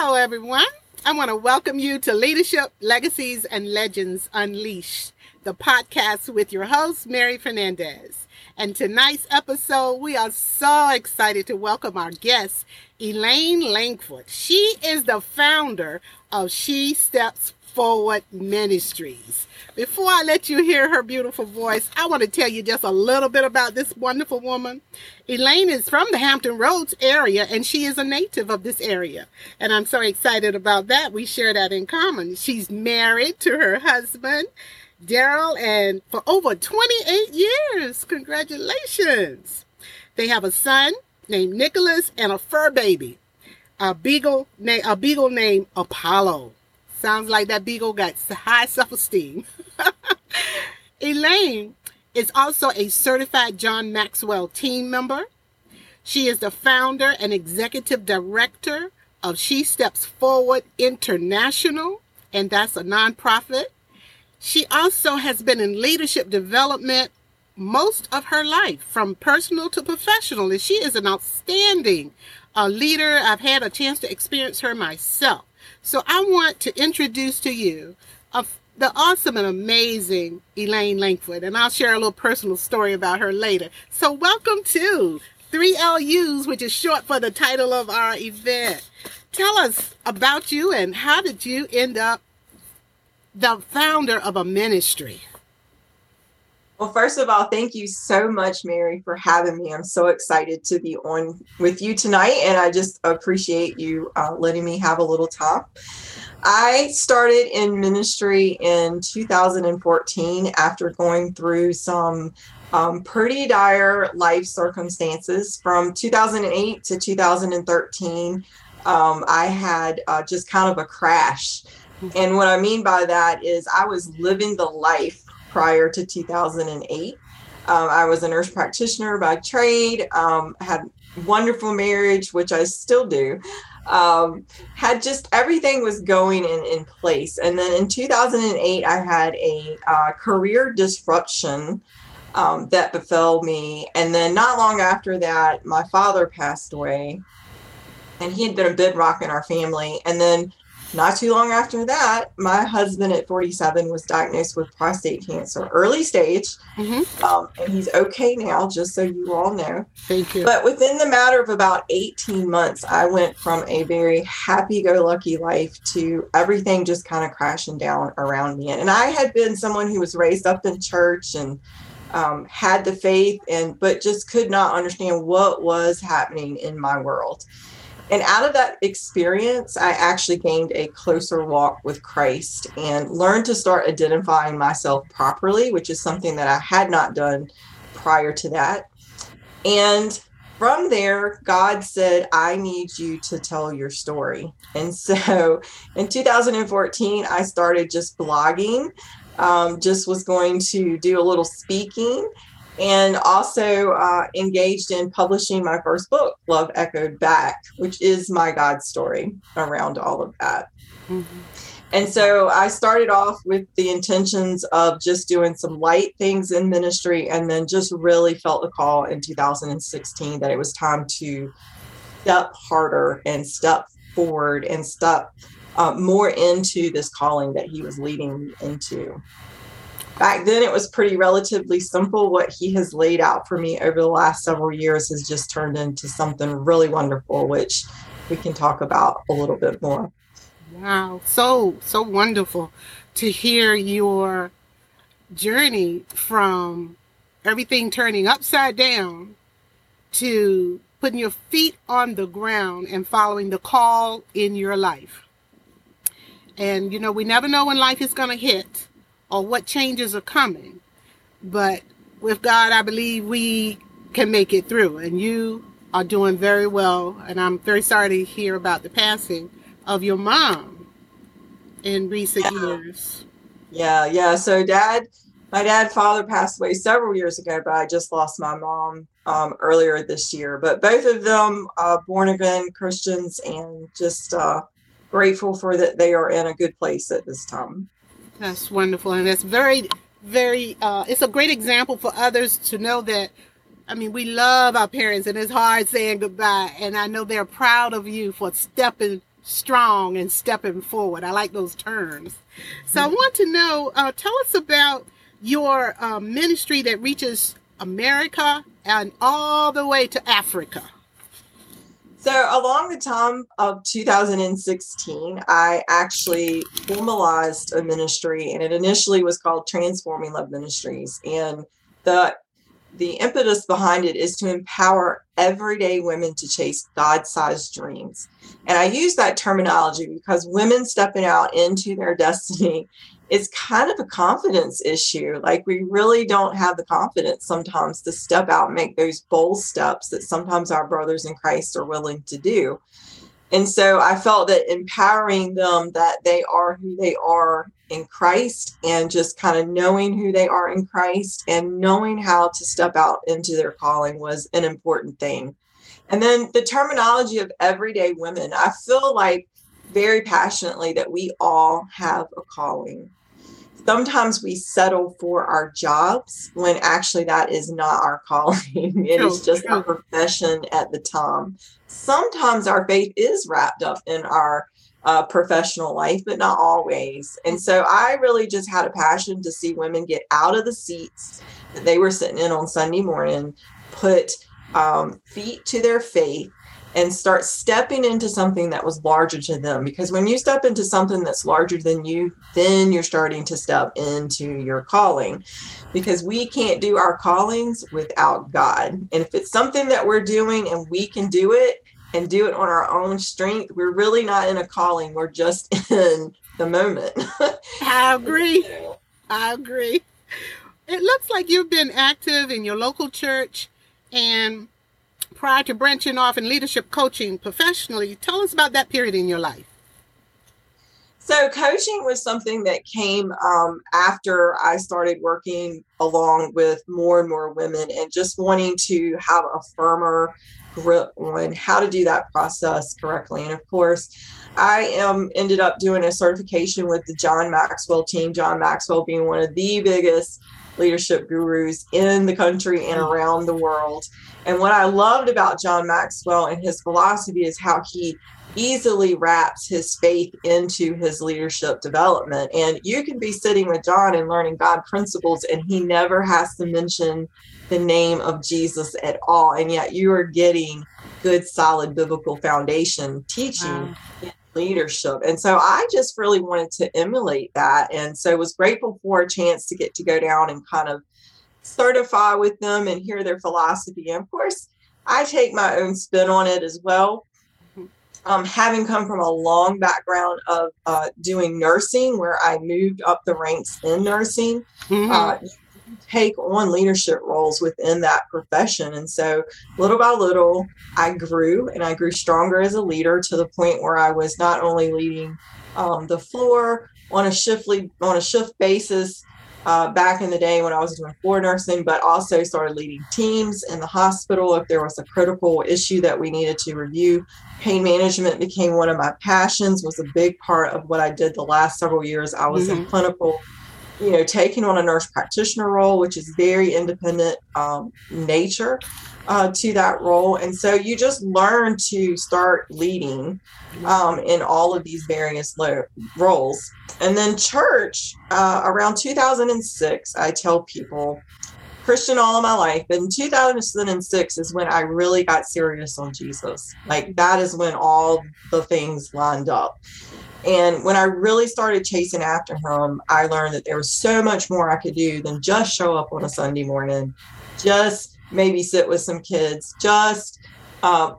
Hello, everyone. I want to welcome you to Leadership, Legacies, and Legends Unleashed, the podcast with your host, Mary Fernandez. And tonight's episode, we are so excited to welcome our guest, Elaine Langford. She is the founder of She Steps Forward Ministries. Before I let you hear her beautiful voice, I want to tell you just a little bit about this wonderful woman. Elaine is from the Hampton Roads area and she is a native of this area. And I'm so excited about that. We share that in common. She's married to her husband, Daryl, and for over 28 years. Congratulations. They have a son named Nicholas and a fur baby, a beagle, na- a beagle named Apollo. Sounds like that beagle got high self esteem. Elaine is also a certified John Maxwell team member. She is the founder and executive director of She Steps Forward International, and that's a nonprofit. She also has been in leadership development most of her life, from personal to professional, and she is an outstanding uh, leader. I've had a chance to experience her myself. So I want to introduce to you uh, the awesome and amazing Elaine Langford, and I'll share a little personal story about her later. So welcome to 3LUs, which is short for the title of our event. Tell us about you and how did you end up the founder of a ministry? Well, first of all, thank you so much, Mary, for having me. I'm so excited to be on with you tonight, and I just appreciate you uh, letting me have a little time. I started in ministry in 2014 after going through some um, pretty dire life circumstances. From 2008 to 2013, um, I had uh, just kind of a crash. And what I mean by that is I was living the life prior to 2008. Um, I was a nurse practitioner by trade, um, had wonderful marriage, which I still do. Um, had just everything was going in, in place. And then in 2008, I had a uh, career disruption um, that befell me. And then not long after that, my father passed away. And he had been a bedrock in our family. And then not too long after that, my husband at 47 was diagnosed with prostate cancer, early stage. Mm-hmm. Um, and he's okay now, just so you all know. Thank you. But within the matter of about 18 months, I went from a very happy go lucky life to everything just kind of crashing down around me. And I had been someone who was raised up in church and um, had the faith and but just could not understand what was happening in my world and out of that experience, I actually gained a closer walk with Christ and learned to start identifying myself properly, which is something that I had not done prior to that. And from there, God said, I need you to tell your story. And so in 2014, I started just blogging, um, just was going to do a little speaking and also uh, engaged in publishing my first book, Love Echoed Back, which is my God story around all of that. Mm-hmm. And so I started off with the intentions of just doing some light things in ministry, and then just really felt the call in 2016 that it was time to step harder and step forward and step uh, more into this calling that he was leading me into back then it was pretty relatively simple. What he has laid out for me over the last several years has just turned into something really wonderful, which we can talk about a little bit more. Wow, so so wonderful to hear your journey from everything turning upside down to putting your feet on the ground and following the call in your life. And you know, we never know when life is going to hit or what changes are coming. But with God, I believe we can make it through. And you are doing very well. And I'm very sorry to hear about the passing of your mom in recent yeah. years. Yeah, yeah. So, dad, my dad, father passed away several years ago, but I just lost my mom um, earlier this year. But both of them uh, born again Christians and just uh, grateful for that they are in a good place at this time. That's wonderful. And that's very, very, uh, it's a great example for others to know that. I mean, we love our parents and it's hard saying goodbye. And I know they're proud of you for stepping strong and stepping forward. I like those terms. So I want to know, uh, tell us about your uh, ministry that reaches America and all the way to Africa. So, along the time of 2016, I actually formalized a ministry, and it initially was called Transforming Love Ministries. And the the impetus behind it is to empower everyday women to chase God-sized dreams. And I use that terminology because women stepping out into their destiny is kind of a confidence issue. Like we really don't have the confidence sometimes to step out and make those bold steps that sometimes our brothers in Christ are willing to do. And so I felt that empowering them that they are who they are in Christ and just kind of knowing who they are in Christ and knowing how to step out into their calling was an important thing. And then the terminology of everyday women, I feel like very passionately that we all have a calling sometimes we settle for our jobs when actually that is not our calling. It is just our profession at the time. Sometimes our faith is wrapped up in our uh, professional life, but not always. And so I really just had a passion to see women get out of the seats that they were sitting in on Sunday morning, put um, feet to their faith, and start stepping into something that was larger to them. Because when you step into something that's larger than you, then you're starting to step into your calling. Because we can't do our callings without God. And if it's something that we're doing and we can do it and do it on our own strength, we're really not in a calling. We're just in the moment. I agree. I agree. It looks like you've been active in your local church and prior to branching off in leadership coaching professionally. Tell us about that period in your life. So, coaching was something that came um, after I started working along with more and more women and just wanting to have a firmer grip on how to do that process correctly. And of course, I am ended up doing a certification with the John Maxwell team, John Maxwell being one of the biggest leadership gurus in the country and around the world. And what I loved about John Maxwell and his philosophy is how he easily wraps his faith into his leadership development. And you can be sitting with John and learning God principles, and he never has to mention the name of Jesus at all. And yet you are getting good, solid biblical foundation teaching wow. leadership. And so I just really wanted to emulate that. And so was grateful for a chance to get to go down and kind of certify with them and hear their philosophy. And of course, I take my own spin on it as well. Um, having come from a long background of uh, doing nursing, where I moved up the ranks in nursing, mm-hmm. uh, take on leadership roles within that profession. And so, little by little, I grew and I grew stronger as a leader to the point where I was not only leading um, the floor on a shiftly on a shift basis uh, back in the day when I was doing floor nursing, but also started leading teams in the hospital if there was a critical issue that we needed to review. Pain management became one of my passions, was a big part of what I did the last several years. I was mm-hmm. in clinical, you know, taking on a nurse practitioner role, which is very independent um, nature uh, to that role. And so you just learn to start leading um, in all of these various lo- roles. And then church, uh, around 2006, I tell people, Christian all of my life. But in 2006 is when I really got serious on Jesus. Like that is when all the things lined up. And when I really started chasing after him, I learned that there was so much more I could do than just show up on a Sunday morning, just maybe sit with some kids, just uh,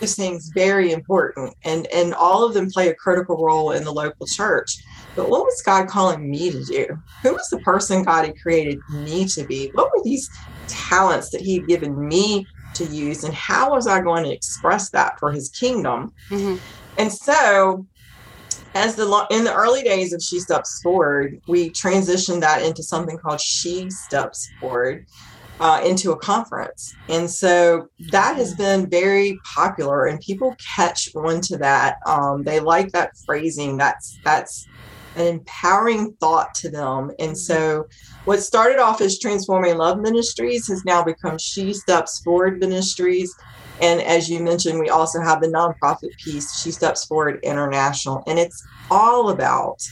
those things very important and and all of them play a critical role in the local church. But what was god calling me to do? Who was the person god had created me to be? What were these talents that he had given me to use and how was i going to express that for his kingdom? Mm-hmm. and so as the in the early days of she steps forward we transitioned that into something called she steps forward uh, into a conference. And so that has been very popular and people catch on to that. Um, they like that phrasing that's that's an empowering thought to them and so what started off as transforming love ministries has now become she steps forward ministries And as you mentioned, we also have the nonprofit piece, She Steps Forward International. And it's all about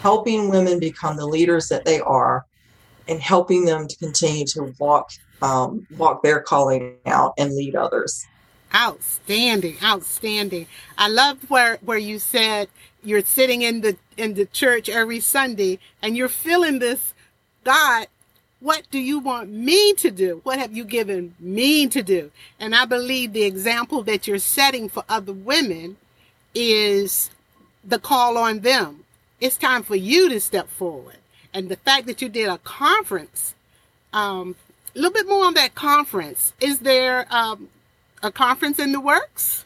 helping women become the leaders that they are and helping them to continue to walk um, walk their calling out and lead others. Outstanding, outstanding. I loved where where you said you're sitting in the in the church every Sunday and you're feeling this God what do you want me to do? What have you given me to do? And I believe the example that you're setting for other women is the call on them. It's time for you to step forward. And the fact that you did a conference, um, a little bit more on that conference. Is there um, a conference in the works?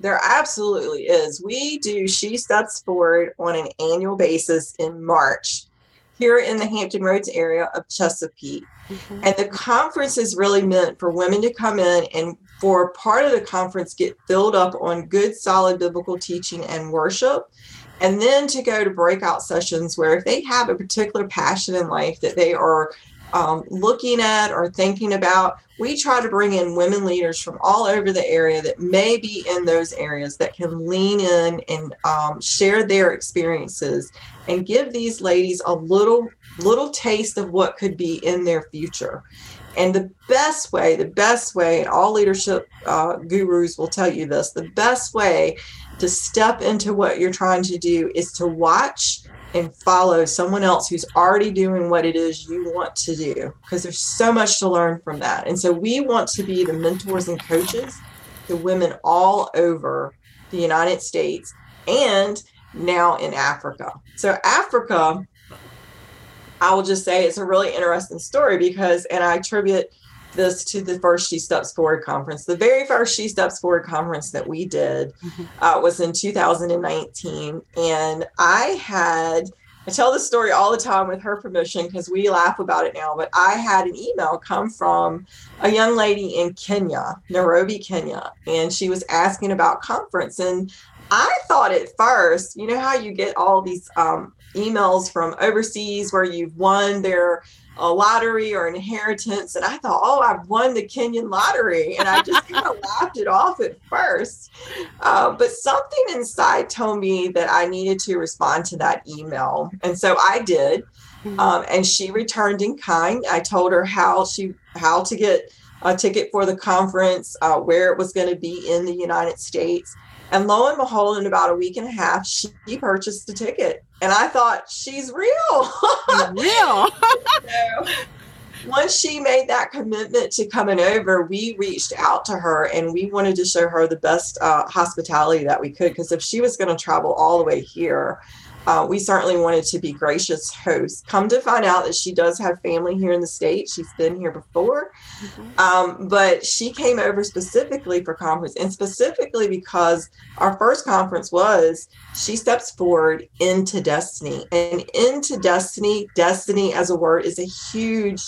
There absolutely is. We do She Steps Forward on an annual basis in March here in the Hampton Roads area of Chesapeake. Mm-hmm. And the conference is really meant for women to come in and for part of the conference get filled up on good, solid biblical teaching and worship. And then to go to breakout sessions where if they have a particular passion in life that they are um, looking at or thinking about, we try to bring in women leaders from all over the area that may be in those areas that can lean in and um, share their experiences and give these ladies a little little taste of what could be in their future. And the best way, the best way, and all leadership uh, gurus will tell you this the best way to step into what you're trying to do is to watch and follow someone else who's already doing what it is you want to do because there's so much to learn from that. And so we want to be the mentors and coaches to women all over the United States and now in Africa. So, Africa, I will just say it's a really interesting story because, and I attribute this to the first She Steps Forward conference. The very first She Steps Forward conference that we did mm-hmm. uh, was in 2019. And I had, I tell this story all the time with her permission because we laugh about it now, but I had an email come from a young lady in Kenya, Nairobi, Kenya, and she was asking about conference. And I thought at first, you know how you get all these um, emails from overseas where you've won their a lottery or inheritance. And I thought, oh, I've won the Kenyan lottery. And I just kind of laughed it off at first. Uh, but something inside told me that I needed to respond to that email. And so I did. Mm-hmm. Um, and she returned in kind. I told her how she how to get a ticket for the conference, uh, where it was going to be in the United States. And lo and behold, in about a week and a half, she purchased a ticket. And I thought, she's real. real. so, once she made that commitment to coming over, we reached out to her and we wanted to show her the best uh, hospitality that we could. Because if she was going to travel all the way here, uh, we certainly wanted to be gracious hosts. Come to find out that she does have family here in the state. She's been here before, mm-hmm. um, but she came over specifically for conference, and specifically because our first conference was she steps forward into destiny, and into destiny. Destiny as a word is a huge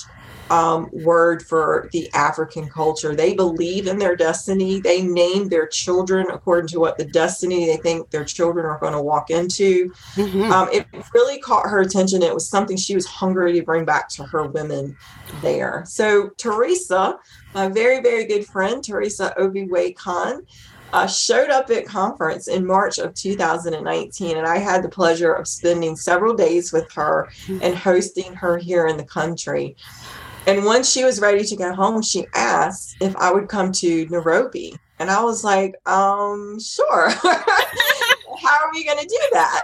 um, word for the African culture. They believe in their destiny. They name their children according to what the destiny they think their children are going to walk into. Mm-hmm. Um, it really caught her attention. It was something she was hungry to bring back to her women there. So, Teresa, my very, very good friend, Teresa Obi Khan, uh, showed up at conference in March of 2019, and I had the pleasure of spending several days with her mm-hmm. and hosting her here in the country. And once she was ready to go home, she asked if I would come to Nairobi. And I was like, um, sure. How are we going to do that?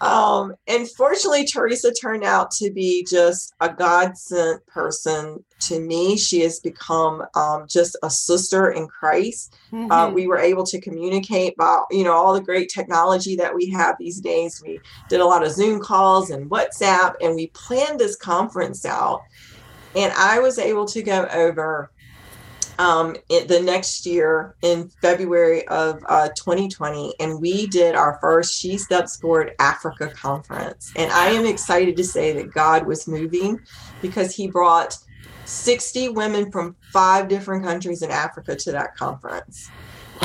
Um, and fortunately, Teresa turned out to be just a God sent person to me. She has become um, just a sister in Christ. Uh, mm-hmm. Uh, we were able to communicate about, you know, all the great technology that we have these days. We did a lot of Zoom calls and WhatsApp, and we planned this conference out and I was able to go over um, the next year in February of uh, 2020, and we did our first She Steps Forward Africa conference. And I am excited to say that God was moving because He brought 60 women from five different countries in Africa to that conference.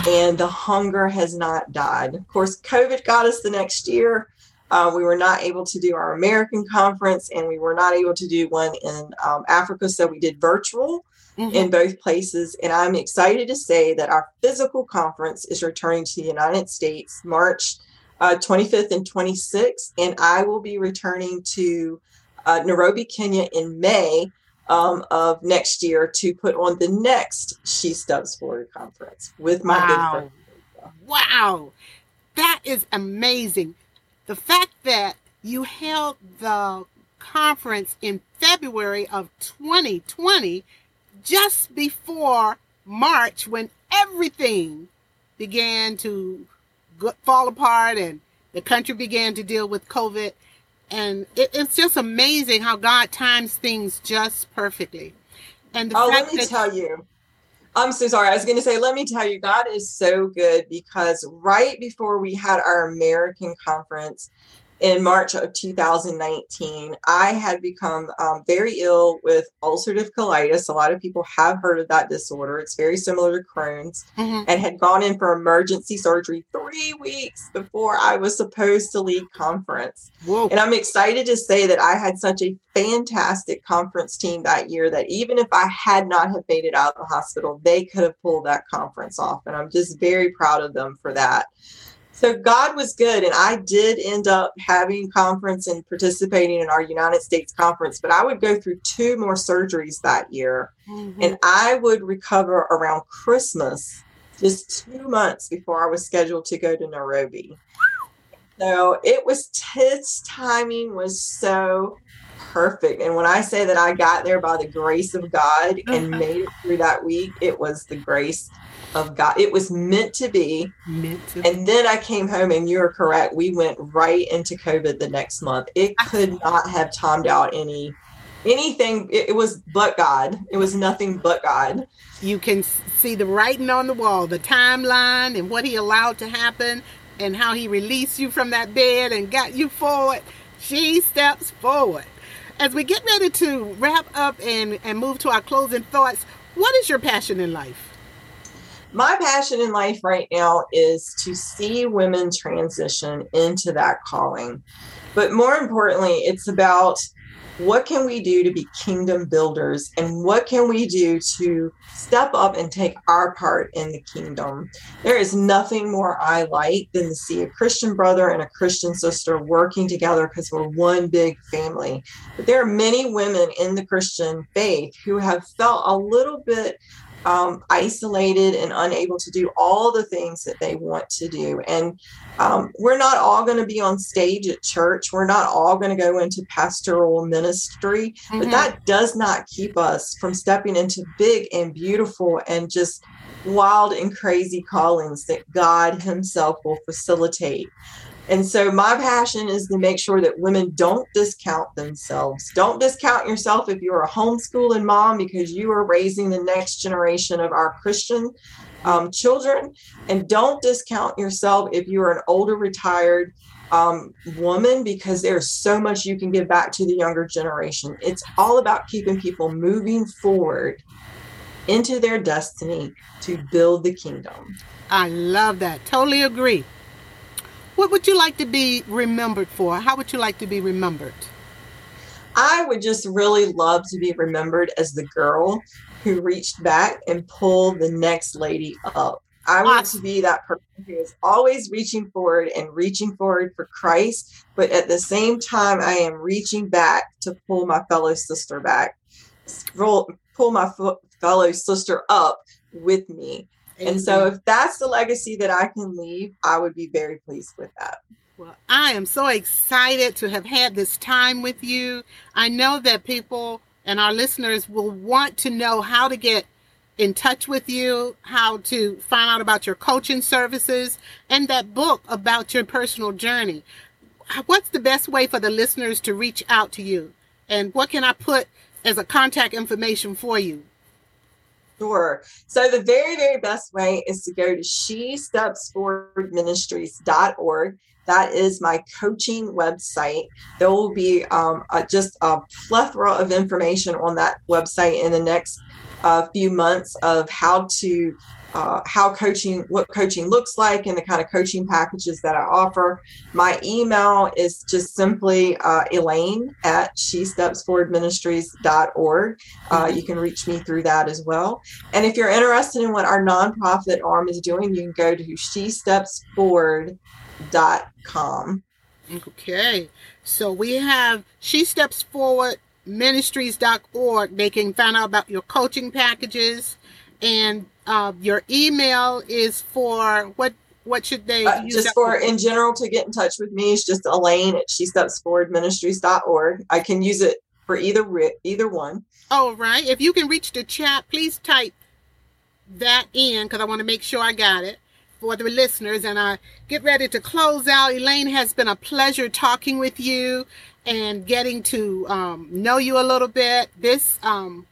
And the hunger has not died. Of course, COVID got us the next year, uh, we were not able to do our American conference and we were not able to do one in um, Africa. So we did virtual mm-hmm. in both places. And I'm excited to say that our physical conference is returning to the United States March uh, 25th and 26th. And I will be returning to uh, Nairobi, Kenya in May um, of next year to put on the next She Steps Forward conference with my wow. good friend. Wow. That is amazing. The fact that you held the conference in February of 2020, just before March, when everything began to fall apart and the country began to deal with COVID. And it, it's just amazing how God times things just perfectly. And oh, let me that- tell you, I'm so sorry. I was going to say, let me tell you, God is so good because right before we had our American conference, in March of 2019, I had become um, very ill with ulcerative colitis. A lot of people have heard of that disorder. It's very similar to Crohn's, mm-hmm. and had gone in for emergency surgery three weeks before I was supposed to lead conference. Whoa. And I'm excited to say that I had such a fantastic conference team that year that even if I had not have made it out of the hospital, they could have pulled that conference off. And I'm just very proud of them for that. So God was good. And I did end up having conference and participating in our United States conference, but I would go through two more surgeries that year. Mm-hmm. And I would recover around Christmas, just two months before I was scheduled to go to Nairobi. So it was his timing was so perfect. And when I say that I got there by the grace of God and uh-huh. made it through that week, it was the grace of God. It was meant to be. Meant to and then I came home, and you're correct. We went right into COVID the next month. It could not have timed out any anything. It, it was but God. It was nothing but God. You can see the writing on the wall, the timeline, and what He allowed to happen, and how He released you from that bed and got you forward. She steps forward. As we get ready to wrap up and, and move to our closing thoughts, what is your passion in life? my passion in life right now is to see women transition into that calling. But more importantly, it's about what can we do to be kingdom builders? And what can we do to step up and take our part in the kingdom? There is nothing more i like than to see a christian brother and a christian sister working together because we're one big family. But there are many women in the christian faith who have felt a little bit um, isolated and unable to do all the things that they want to do. And um, we're not all going to be on stage at church. We're not all going to go into pastoral ministry, mm-hmm. but that does not keep us from stepping into big and beautiful and just wild and crazy callings that God Himself will facilitate. And so my passion is to make sure that women don't discount themselves. Don't discount yourself if you're a homeschooling mom because you are raising the next generation of our Christian um, children. And don't discount yourself if you're an older retired um, woman because there's so much you can give back to the younger generation. It's all about keeping people moving forward into their destiny to build the kingdom. I love that. Totally agree. What would you like to be remembered for? How would you like to be remembered? I would just really love to be remembered as the girl who reached back and pulled the next lady up. I want to be that person who is always reaching forward and reaching forward for Christ, but at the same time, I am reaching back to pull my fellow sister back, pull, pull my fellow sister up with me. And so, if that's the legacy that I can leave, I would be very pleased with that. Well, I am so excited to have had this time with you. I know that people and our listeners will want to know how to get in touch with you, how to find out about your coaching services, and that book about your personal journey. Uh, what's the best way for the listeners to reach out to you? And what can I put as a contact information for you? Sure. So the very, very best way is to go to she steps forward ministries.org. That is my coaching website. There will be um, a, just a plethora of information on that website in the next a few months of how to uh, how coaching, what coaching looks like, and the kind of coaching packages that I offer. My email is just simply uh, Elaine at she steps forward ministries.org. Uh, you can reach me through that as well. And if you're interested in what our nonprofit arm is doing, you can go to she steps forward.com. Okay. So we have She Steps Forward ministries.org. They can find out about your coaching packages. And uh, your email is for what what should they uh, just for in general to get in touch with me it's just elaine at she steps forward ministries.org i can use it for either either one. All right. If you can reach the chat please type that in because i want to make sure i got it for the listeners. And i get ready to close out. Elaine has been a pleasure talking with you and getting to um, know you a little bit this um,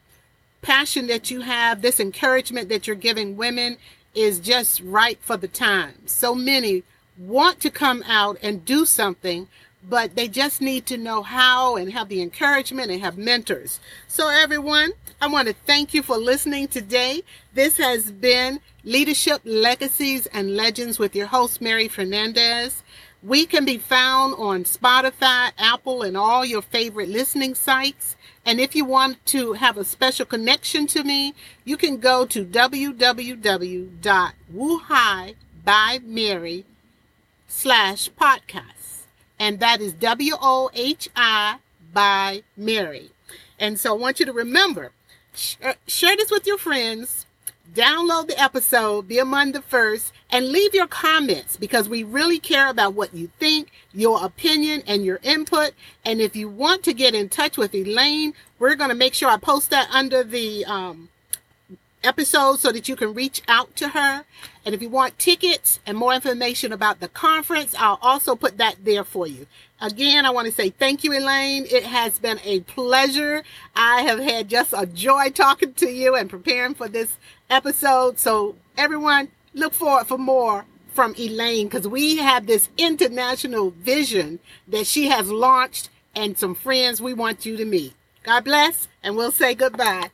passion that you have, this encouragement that you're giving women is just right for the time. So many want to come out and do something, but they just need to know how and have the encouragement and have mentors. So, everyone, I want to thank you for listening today. This has been Leadership Legacies and Legends with your host, Mary Fernandez. We can be found on Spotify, Apple, and all your favorite listening sites. And if you want to have a special connection to me, you can go to www.wuhai by Mary slash podcast. And that is W O H I by Mary. And so I want you to remember, uh, share this with your friends, download the episode, be among the first, and leave your comments because we really care about what you think, your opinion, and your input. And if you want to get in touch with Elaine, we're going to make sure I post that under the um, episode so that you can reach out to her. And if you want tickets and more information about the conference, I'll also put that there for you. Again, I want to say thank you, Elaine. It has been a pleasure. I have had just a joy talking to you and preparing for this episode. So, everyone, look forward for more from Elaine because we have this international vision that she has launched and some friends we want you to meet. God bless, and we'll say goodbye.